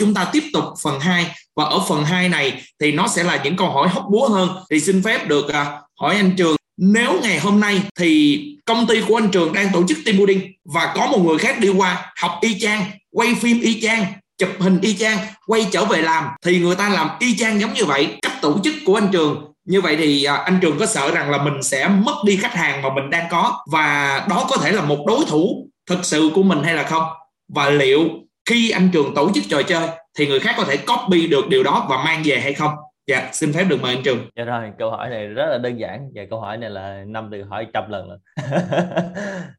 chúng ta tiếp tục phần 2 và ở phần 2 này thì nó sẽ là những câu hỏi hóc búa hơn. Thì xin phép được à, hỏi anh Trường. Nếu ngày hôm nay thì công ty của anh Trường đang tổ chức team building và có một người khác đi qua học y chang, quay phim y chang, chụp hình y chang, quay trở về làm, thì người ta làm y chang giống như vậy, cách tổ chức của anh Trường. Như vậy thì à, anh Trường có sợ rằng là mình sẽ mất đi khách hàng mà mình đang có? Và đó có thể là một đối thủ thực sự của mình hay là không? Và liệu khi anh Trường tổ chức trò chơi, thì người khác có thể copy được điều đó và mang về hay không? Dạ, xin phép được mời anh Trường. Dạ rồi, câu hỏi này rất là đơn giản. Và câu hỏi này là năm từ hỏi trăm lần rồi.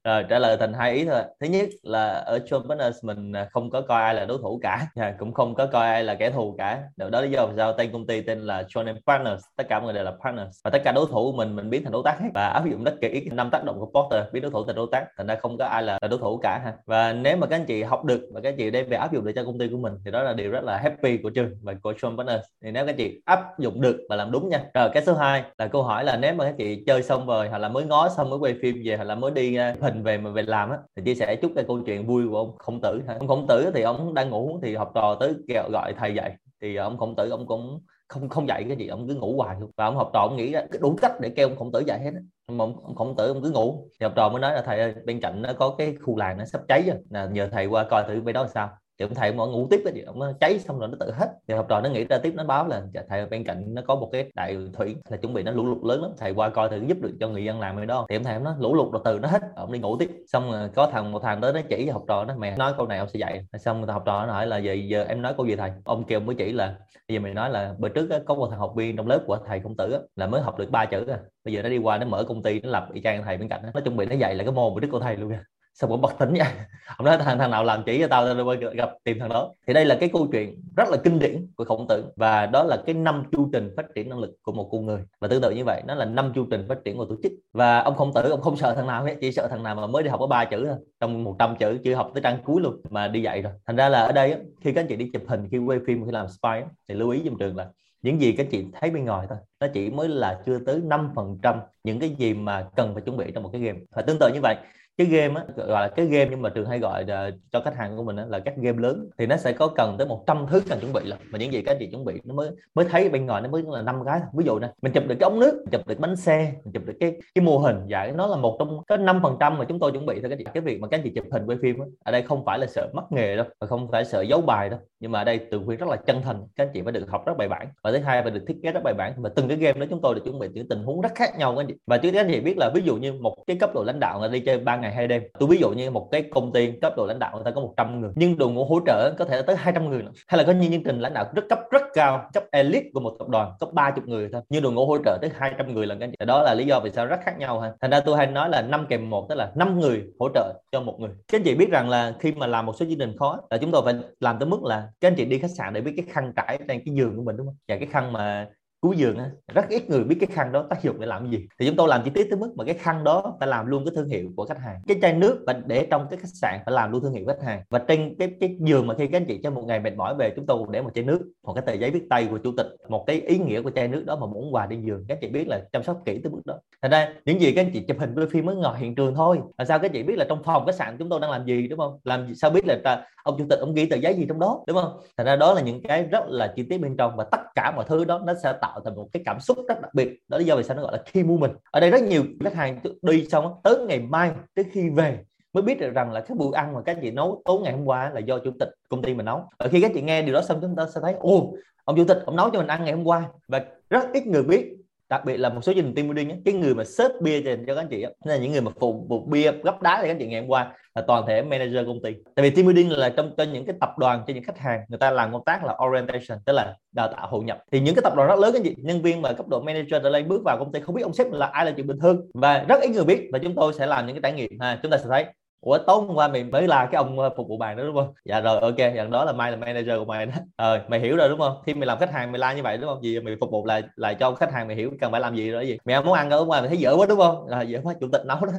rồi, trả lời thành hai ý thôi. Thứ nhất là ở John business mình không có coi ai là đối thủ cả. Dạ, cũng không có coi ai là kẻ thù cả. Điều đó lý do vì sao tên công ty tên là John Partners. Tất cả mọi người đều là partners. Và tất cả đối thủ của mình mình biến thành đối tác hết. Và áp dụng rất kỹ năm tác động của Porter biến đối thủ thành đối tác. Thành ra không có ai là, là đối thủ cả ha. Và nếu mà các anh chị học được và các anh chị đem về áp dụng được cho công ty của mình thì đó là điều rất là happy của trường và của John Partners. Thì nếu các anh chị áp áp dụng được và làm đúng nha. Rồi cái số 2 là câu hỏi là nếu mà các chị chơi xong rồi hoặc là mới ngó xong mới quay phim về hoặc là mới đi ờ, hình về mà về làm á thì chia sẻ chút cái câu chuyện vui của ông khổng tử ông khổng tử thì ông đang ngủ thì học trò tới gọi thầy dạy thì ờ, ông khổng tử ông cũng không không dạy cái gì ông cứ ngủ hoài luôn. Và ông học trò ông nghĩ ra đủ cách để kêu ông khổng tử dạy hết á. Mà ông, ông khổng tử ông cứ ngủ thì học trò mới nói là thầy ơi bên cạnh nó có cái khu làng nó sắp cháy rồi là nhờ thầy qua coi thử bên đó là sao thì ông thầy ông ngủ tiếp cái thì ông cháy xong rồi nó tự hết. Thì học trò nó nghĩ ra tiếp, nó báo là dạ thầy, bên cạnh nó có một cái đại thủy là chuẩn bị nó lũ lụt lớn lắm, thầy qua coi thử giúp được cho người dân làm cái đó. Thì ông thầy ông nói, lũ lụt rồi từ nó hết, ông đi ngủ tiếp. Xong rồi có thằng, một thằng tới nó chỉ cho học trò nó mẹ nói câu này ông sẽ dạy. Xong rồi học trò nó hỏi là, giờ giờ em nói câu gì thầy? Ông kêu mới chỉ là, bây giờ mày nói là bữa trước có một thằng học viên trong lớp của thầy công tử là mới học được ba chữ à, bây giờ nó đi qua nó mở công ty, nó lập y chang thầy bên cạnh nó chuẩn bị nó dạy là cái môn bữa trước của thầy luôn sao cũng bất tính vậy? Ông nói thằng thằng nào làm chỉ cho tao tao gặp tìm thằng đó. Thì đây là cái câu chuyện rất là kinh điển của khổng tử. Và đó là cái năm chu trình phát triển năng lực của một con người. Và tương tự như vậy, nó là năm chu trình phát triển của tổ chức. Và ông khổng tử, ông không sợ thằng nào hết, chỉ sợ thằng nào mà mới đi học có ba chữ thôi. Trong 100 chữ, chưa học tới trang cuối luôn, mà đi dạy rồi. Thành ra là ở đây khi các anh chị đi chụp hình, khi quay phim, khi làm spy thì lưu ý trong trường là những gì các chị thấy bên ngoài thôi, nó chỉ mới là chưa tới 5% những cái gì mà cần phải chuẩn bị trong một cái game. Và tương tự như vậy cái game á gọi là cái game nhưng mà trường hay gọi là, cho khách hàng của mình á, là các game lớn thì nó sẽ có cần tới 100 thứ cần chuẩn bị là mà những gì các anh chị chuẩn bị nó mới mới thấy bên ngoài nó mới là năm cái. Ví dụ này mình chụp được cái ống nước mình chụp được bánh xe mình chụp được cái cái mô hình dạ nó là một trong cái năm phần trăm mà chúng tôi chuẩn bị thôi các chị. Cái việc mà các anh chị chụp hình quay phim á, ở đây không phải là sợ mất nghề đâu và không phải sợ giấu bài đâu. Nhưng mà ở đây tường khuyên rất là chân thành các anh chị phải được học rất bài bản. Và thứ hai phải được thiết kế rất bài bản. Và từng cái game đó chúng tôi được chuẩn bị những tình huống rất khác nhau các anh chị. Và chứ các anh chị biết là ví dụ như một cái cấp độ lãnh đạo là đi chơi ba ngày hai đêm. Tôi ví dụ như một cái công ty cấp độ lãnh đạo người ta có 100 người, nhưng đội ngũ hỗ trợ có thể tới 200 người hay là có những chương trình lãnh đạo rất cấp, rất cao, cấp elite của một tập đoàn, cấp 30 người thôi, nhưng đội ngũ hỗ trợ tới 200 người lần cái đó là lý do vì sao rất khác nhau ha. Thành ra tôi hay nói là năm kèm một, tức là năm người hỗ trợ cho một người. Các anh chị biết rằng là khi mà làm một số chương trình khó, là chúng tôi phải làm tới mức là các anh chị đi khách sạn để biết cái khăn trải trên cái giường của mình, đúng không? Và cái khăn mà cúi giường á, rất ít người biết cái khăn đó tác dụng để làm gì. Thì chúng tôi làm chi tiết tới mức mà cái khăn đó phải làm luôn cái thương hiệu của khách hàng. Cái chai nước và để trong cái khách sạn phải làm luôn thương hiệu khách hàng. Và trên cái cái giường mà khi các anh chị cho một ngày mệt mỏi về, chúng tôi để một chai nước, một cái tờ giấy viết tay của chủ tịch, một cái ý nghĩa của chai nước đó mà muốn quà đi giường. Các anh chị biết là chăm sóc kỹ tới mức đó. Thành ra, những gì các anh chị chụp hình với phim mới ngồi hiện trường thôi. Làm sao các anh chị biết là trong phòng khách sạn chúng tôi đang làm gì, đúng không? Làm sao biết là ông chủ tịch ông ghi tờ giấy gì trong đó, đúng không? Thành ra đó là những cái rất là chi tiết bên trong và tất cả mọi thứ đó nó sẽ tạo tạo thành một cái cảm xúc rất đặc biệt. Đó là do vì sao nó gọi là key moment. Ở đây rất nhiều khách hàng đi xong tới ngày mai, tới khi về mới biết được rằng là cái bữa ăn mà các chị nấu tối ngày hôm qua là do chủ tịch công ty mình nấu. Ở khi các chị nghe điều đó xong chúng ta sẽ thấy ô ông chủ tịch, ông nấu cho mình ăn ngày hôm qua. Và rất ít người biết đặc biệt là một số gia đình team building cái người mà xếp bia dành cho các anh chị nên là những người mà phụ vụ bia, gấp đá thì các anh chị ngày hôm qua là toàn thể manager công ty. Tại vì team building là trong cho những cái tập đoàn cho những khách hàng, người ta làm công tác là orientation, tức là đào tạo hội nhập. Thì những cái tập đoàn rất lớn cái gì nhân viên mà cấp độ manager đã lên bước vào công ty, không biết ông sếp là ai là chuyện bình thường. Và rất ít người biết và chúng tôi sẽ làm những cái trải nghiệm ha chúng ta sẽ thấy ủa tối hôm qua mày mới là cái ông ờ, phục vụ bàn đó đúng không? Dạ rồi, ok nhận đó là mai là manager của mày đó. Ờ mày hiểu rồi đúng không? Khi mày làm khách hàng, mày la như vậy đúng không? Gì mày phục vụ lại lại cho khách hàng mày hiểu cần phải làm gì rồi gì. Mày ăn muốn ăn ở ngoài mày thấy dở quá đúng không? Là dở quá, chủ tịch nấu đó.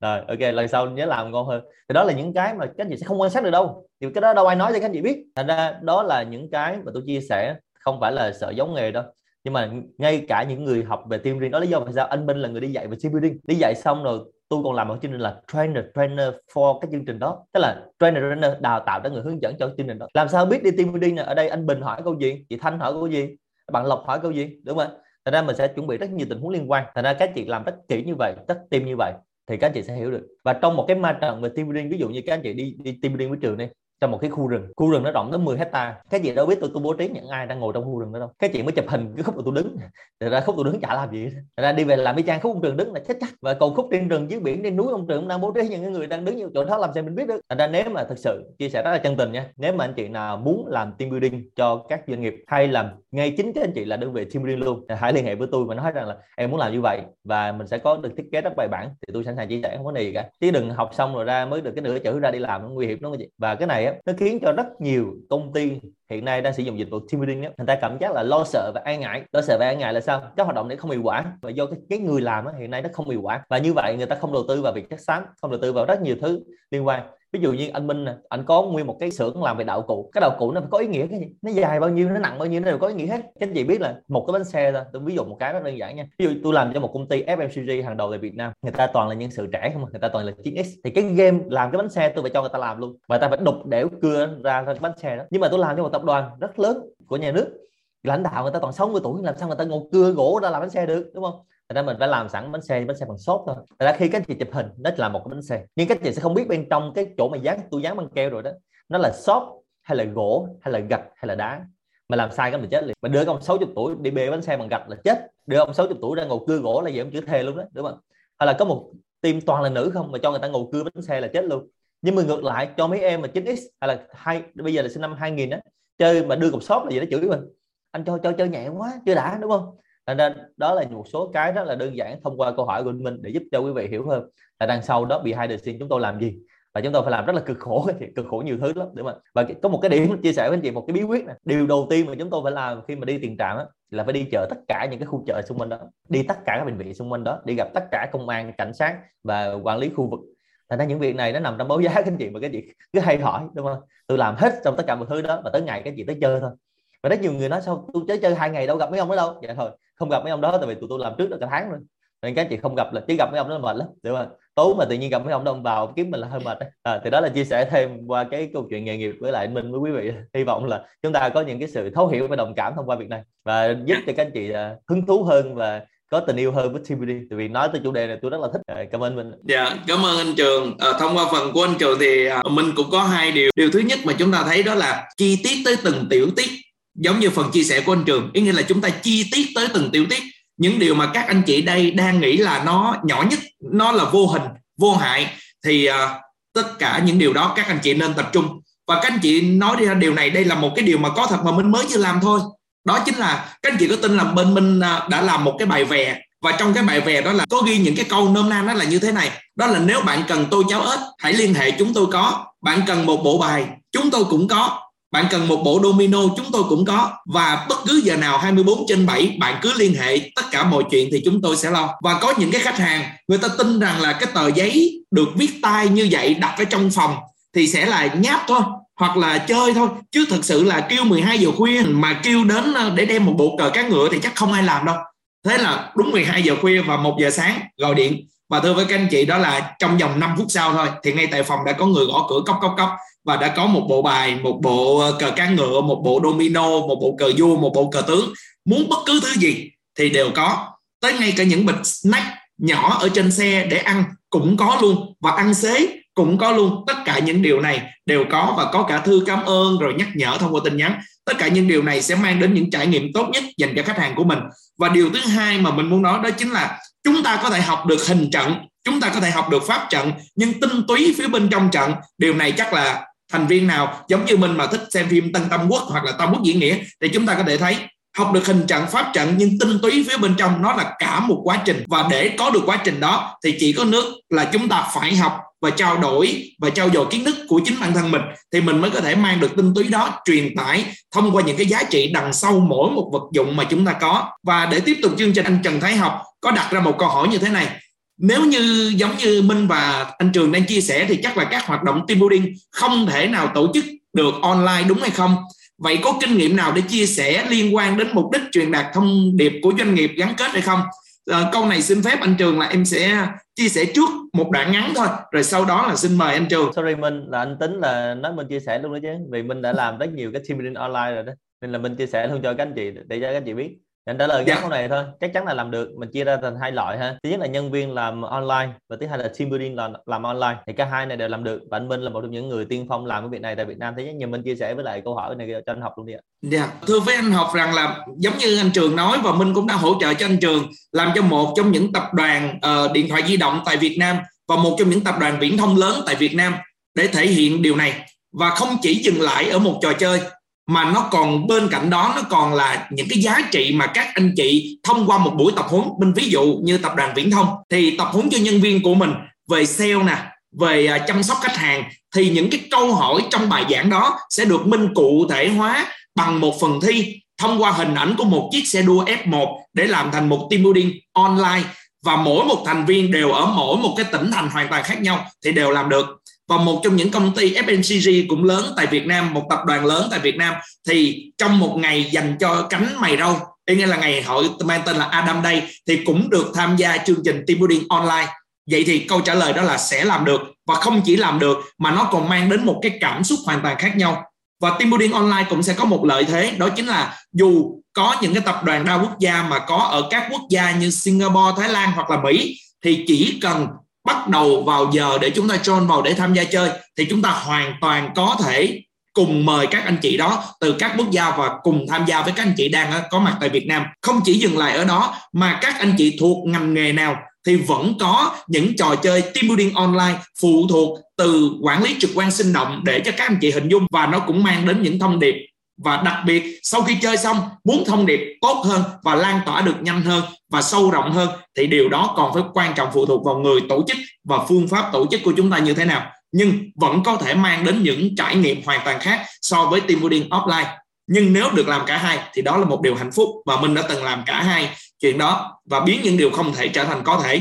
Rồi, ok, lần sau nhớ làm ngon hơn. Thì đó là những cái mà các anh chị sẽ không quan sát được đâu. Thì cái đó đâu ai nói cho các anh chị biết. Thành ra đó là những cái mà tôi chia sẻ, không phải là sợ giống nghề đâu. Nhưng mà ngay cả những người học về team riêng đó, lý do vì sao anh Minh là người đi dạy về team building. Đi dạy xong rồi tôi còn làm một chương trình là trainer trainer for cái chương trình đó. Tức là trainer trainer đào tạo cho người hướng dẫn cho chương trình đó. Làm sao biết đi team building ở đây anh Bình hỏi câu gì? Chị Thanh hỏi câu gì? Bạn Lộc hỏi câu gì? Đúng không thành ra mình sẽ chuẩn bị rất nhiều tình huống liên quan. Thành ra các chị làm rất kỹ như vậy, rất team như vậy, thì các anh chị sẽ hiểu được. Và trong một cái ma trận về team building, ví dụ như các anh chị đi đi team building với trường đi trong một cái khu rừng. Khu rừng nó rộng đến 10 hecta. Cái gì đâu biết tôi tôi bố trí những ai đang ngồi trong khu rừng đó đâu. Cái chuyện mới chụp hình, cái khúc của tôi đứng. Thì ra khúc tôi đứng chả làm gì Thật ra đi về làm cái trang khúc ông trường đứng là chết chắc. Và còn khúc trên rừng, dưới biển, trên núi ông trường đang bố trí những người đang đứng như chỗ đó làm sao mình biết được. Ra nếu mà thực sự chia sẻ rất là chân tình nha. Nếu mà anh chị nào muốn làm team building cho các doanh nghiệp hay làm ngay chính các anh chị là đơn vị team building luôn hãy liên hệ với tôi và nói rằng là em muốn làm như vậy và mình sẽ có được thiết kế rất bài bản. Thì tôi sẵn sàng chia sẻ, không có gì cả. Chứ đừng học xong rồi ra mới được cái nửa chữ ra đi làm, nó nguy hiểm lắm chị. Và cái này á nó khiến cho rất nhiều công ty hiện nay đang sử dụng dịch vụ team building đó, người ta cảm giác là lo sợ và e ngại. Lo sợ và e ngại là sao? Các hoạt động này không hiệu quả và do cái, cái người làm đó, hiện nay nó không hiệu quả. Và như vậy người ta không đầu tư vào việc chất xám không đầu tư vào rất nhiều thứ liên quan ví dụ như anh Minh nè, anh có nguyên một cái xưởng làm về đạo cụ cái đạo cụ nó phải có ý nghĩa cái gì? Nó dài bao nhiêu nó nặng bao nhiêu nó đều có ý nghĩa hết. Các anh chị biết là một cái bánh xe thôi tôi ví dụ một cái rất đơn giản nha. Ví dụ tôi làm cho một công ty FMCG hàng đầu tại Việt Nam người ta toàn là nhân sự trẻ không à, người ta toàn là 9x thì cái game làm cái bánh xe tôi phải cho người ta làm luôn và ta phải đục đẽo cưa ra cái bánh xe đó. Nhưng mà tôi làm cho một tập đoàn rất lớn của nhà nước lãnh đạo người ta toàn 60 tuổi làm sao người ta ngồi cưa gỗ ra làm bánh xe được đúng không? Thật ra mình phải làm sẵn bánh xe bánh xe bằng xốp thôi. Thật ra khi các chị chụp hình, nó là một cái bánh xe. Nhưng các chị sẽ không biết bên trong cái chỗ mà dán tôi dán băng keo rồi đó, nó là xốp hay là gỗ hay là gạch hay là đá. Mà làm sai cái mình chết liền. Mà đưa ông 60 tuổi đi bê bánh xe bằng gạch là chết. Đưa ông 60 tuổi ra ngồi cưa gỗ là gì ông chữ thề luôn đó, đúng không? Hay là có một team toàn là nữ không mà cho người ta ngồi cưa bánh xe là chết luôn. Nhưng mà ngược lại, cho mấy em mà 9x hay là hai, bây giờ là sinh năm 2000 đó chơi mà đưa cục xốp là gì đó chửi mình. Anh cho cho chơi nhẹ quá, chưa đã, đúng không? Cho nên đó là một số cái rất là đơn giản thông qua câu hỏi của mình để giúp cho quý vị hiểu hơn là đằng sau đó behind the scene chúng tôi làm gì. Và chúng tôi phải làm rất là cực khổ cực khổ nhiều thứ lắm đúng không và có một cái điểm chia sẻ với anh chị một cái bí quyết này điều đầu tiên mà chúng tôi phải làm khi mà đi tiền trạm á, là phải đi chợ tất cả những cái khu chợ xung quanh đó. Đi tất cả các bệnh viện xung quanh đó đi gặp tất cả công an cảnh sát và quản lý khu vực. Thành ra những việc này nó nằm trong báo giá các anh chị mà các chị cứ hay hỏi đúng không? Tôi làm hết trong tất cả mọi thứ đó và tới ngày các chị tới chơi thôi. Và rất nhiều người nói sao tôi chơi chơi hai ngày đâu gặp mấy ông đó đâu? Dạ thôi không gặp mấy ông đó tại vì tụi tôi làm trước được cả tháng rồi. Nên các chị không gặp là chỉ gặp mấy ông đó là mệt lắm đúng không? Tối mà tự nhiên gặp mấy ông đó vào kiếm mình là hơi mệt à, thì đó là chia sẻ thêm qua cái câu chuyện nghề nghiệp với lại mình với quý vị. Hy vọng là chúng ta có những cái sự thấu hiểu và đồng cảm thông qua việc này và giúp cho các anh chị à, hứng thú hơn và có tình yêu hơn với TVD tại vì nói tới chủ đề này tôi rất là thích. À, cảm ơn mình dạ cảm ơn anh trường. À, thông qua phần của anh trường thì à, mình cũng có hai điều. Điều thứ nhất mà chúng ta thấy đó là chi tiết tới từng tiểu tiết giống như phần chia sẻ của anh trường ý nghĩa là chúng ta chi tiết tới từng tiểu tiết. Những điều mà các anh chị đây đang nghĩ là nó nhỏ nhất nó là vô hình vô hại thì uh, tất cả những điều đó các anh chị nên tập trung. Và các anh chị nói ra điều này đây là một cái điều mà có thật mà mình mới chưa làm thôi. Đó chính là các anh chị có tin là bên mình à, đã làm một cái bài vè. Và trong cái bài vè đó là có ghi những cái câu nôm na nó là như thế này. Đó là nếu bạn cần tô cháo ếch hãy liên hệ chúng tôi có. Bạn cần một bộ bài chúng tôi cũng có bạn cần một bộ domino chúng tôi cũng có. Và bất cứ giờ nào 24 trên 7 bạn cứ liên hệ tất cả mọi chuyện thì chúng tôi sẽ lo. Và có những cái khách hàng, người ta tin rằng là cái tờ giấy được viết tay như vậy, đặt ở trong phòng, thì sẽ là nháp thôi, hoặc là chơi thôi. Chứ thực sự là kêu 12 giờ khuya mà kêu đến ờ, để đem một bộ cờ cá ngựa thì chắc không ai làm đâu. Thế là đúng 12 giờ khuya và 1 giờ sáng, gọi điện. Và thưa với các anh chị, đó là trong vòng 5 phút sau thôi, thì ngay tại phòng đã có người gõ cửa cốc cốc cốc và đã có một bộ bài, một bộ ờ, cờ cá ngựa, một bộ domino, một bộ cờ vua, một bộ cờ tướng. Muốn bất cứ thứ gì thì đều có. Tới ngay cả những bịch snack nhỏ ở trên xe để ăn cũng có luôn. Và ăn xế cũng có luôn. Tất cả những điều này đều có và có cả thư cảm ơn rồi nhắc nhở thông qua tin nhắn. Tất cả những điều này sẽ mang đến những trải nghiệm tốt nhất dành cho khách hàng của mình. Và điều thứ hai mà mình muốn nói đó chính là chúng ta có thể học được hình trận, chúng ta có thể học được pháp trận, nhưng tinh túy phía bên trong trận, điều này chắc là thành viên nào giống như mình mà thích xem phim Tân Tâm Quốc hoặc là Tâm Quốc Diễn Nghĩa, thì chúng ta có thể thấy học được hình trận, pháp trận, nhưng tinh túy phía bên trong nó là cả một quá trình. Và để có được quá trình đó, thì chỉ có nước là chúng ta phải học và trao đổi và trao dồi kiến thức của chính bản thân mình, thì mình mới có thể mang được tinh túy đó truyền tải thông qua những cái giá trị đằng sau mỗi một vật dụng mà chúng ta có. Và để tiếp tục chương trình, anh Trần Thái học có đặt ra một câu hỏi như thế này nếu như giống như Minh và anh Trường đang chia sẻ thì chắc là các hoạt động team building không thể nào tổ chức được online đúng hay không? Vậy có kinh nghiệm nào để chia sẻ liên quan đến mục đích truyền đạt thông điệp của doanh nghiệp gắn kết hay không? À, câu này xin phép anh Trường là em sẽ chia sẻ trước một đoạn ngắn thôi rồi sau đó là xin mời anh Trường sorry Minh là anh tính là nói mình chia sẻ luôn đó chứ vì Minh đã làm rất nhiều cái team building online rồi đó nên là Minh chia sẻ luôn cho các anh chị để cho các anh chị biết anh trả lời cái dạ. câu này thôi chắc chắn là làm được mình chia ra thành hai loại ha. Thứ nhất là nhân viên làm online và thứ hai là team building làm làm online. Thì cả hai này đều làm được và anh Minh là một trong những người tiên phong làm cái việc này tại Việt Nam. Thế nhưng mình chia sẻ với lại câu hỏi này cho anh học luôn đi ạ. Dạ thưa với anh học rằng là giống như anh Trường nói và Minh cũng đã hỗ trợ cho anh Trường làm cho một trong những tập đoàn uh, điện thoại di động tại Việt Nam và một trong những tập đoàn viễn thông lớn tại Việt Nam để thể hiện điều này. Và không chỉ dừng lại ở một trò chơi mà nó còn bên cạnh đó, nó còn là những cái giá trị mà các anh chị thông qua một buổi tập huấn. Mình ví dụ như tập đoàn viễn thông, thì tập huấn cho nhân viên của mình về sale nè, về à, chăm sóc khách hàng, thì những cái câu hỏi trong bài giảng đó sẽ được minh cụ thể hóa bằng một phần thi thông qua hình ảnh của một chiếc xe đua F1 để làm thành một team building online. Và mỗi một thành viên đều ở mỗi một cái tỉnh thành hoàn toàn khác nhau thì đều làm được và một trong những công ty FMCG cũng lớn tại Việt Nam một tập đoàn lớn tại Việt Nam thì trong một ngày dành cho cánh mày râu đây nghĩa là ngày hội mang tên là Adam Day thì cũng được tham gia chương trình team building online. Vậy thì câu trả lời đó là sẽ làm được và không chỉ làm được mà nó còn mang đến một cái cảm xúc hoàn toàn khác nhau. Và team building online cũng sẽ có một lợi thế đó chính là dù có những cái tập đoàn đa quốc gia mà có ở các quốc gia như Singapore, Thái Lan hoặc là Mỹ thì chỉ cần bắt đầu vào giờ để chúng ta join vào để tham gia chơi, thì chúng ta hoàn toàn có thể cùng mời các anh chị đó từ các quốc gia và cùng tham gia với các anh chị đang có mặt tại Việt Nam. Không chỉ dừng lại ở đó, mà các anh chị thuộc ngành nghề nào thì vẫn có những trò chơi team building online phụ thuộc từ quản lý trực quan sinh động để cho các anh chị hình dung và nó cũng mang đến những thông điệp và đặc biệt, sau khi chơi xong, muốn thông điệp tốt hơn và lan tỏa được nhanh hơn và sâu rộng hơn, thì điều đó còn phải quan trọng phụ thuộc vào người tổ chức và phương pháp tổ chức của chúng ta như thế nào. Nhưng vẫn có thể mang đến những trải nghiệm hoàn toàn khác so với team building offline. Nhưng nếu được làm cả hai, thì đó là một điều hạnh phúc và mình đã từng làm cả hai chuyện đó và biến những điều không thể trở thành có thể.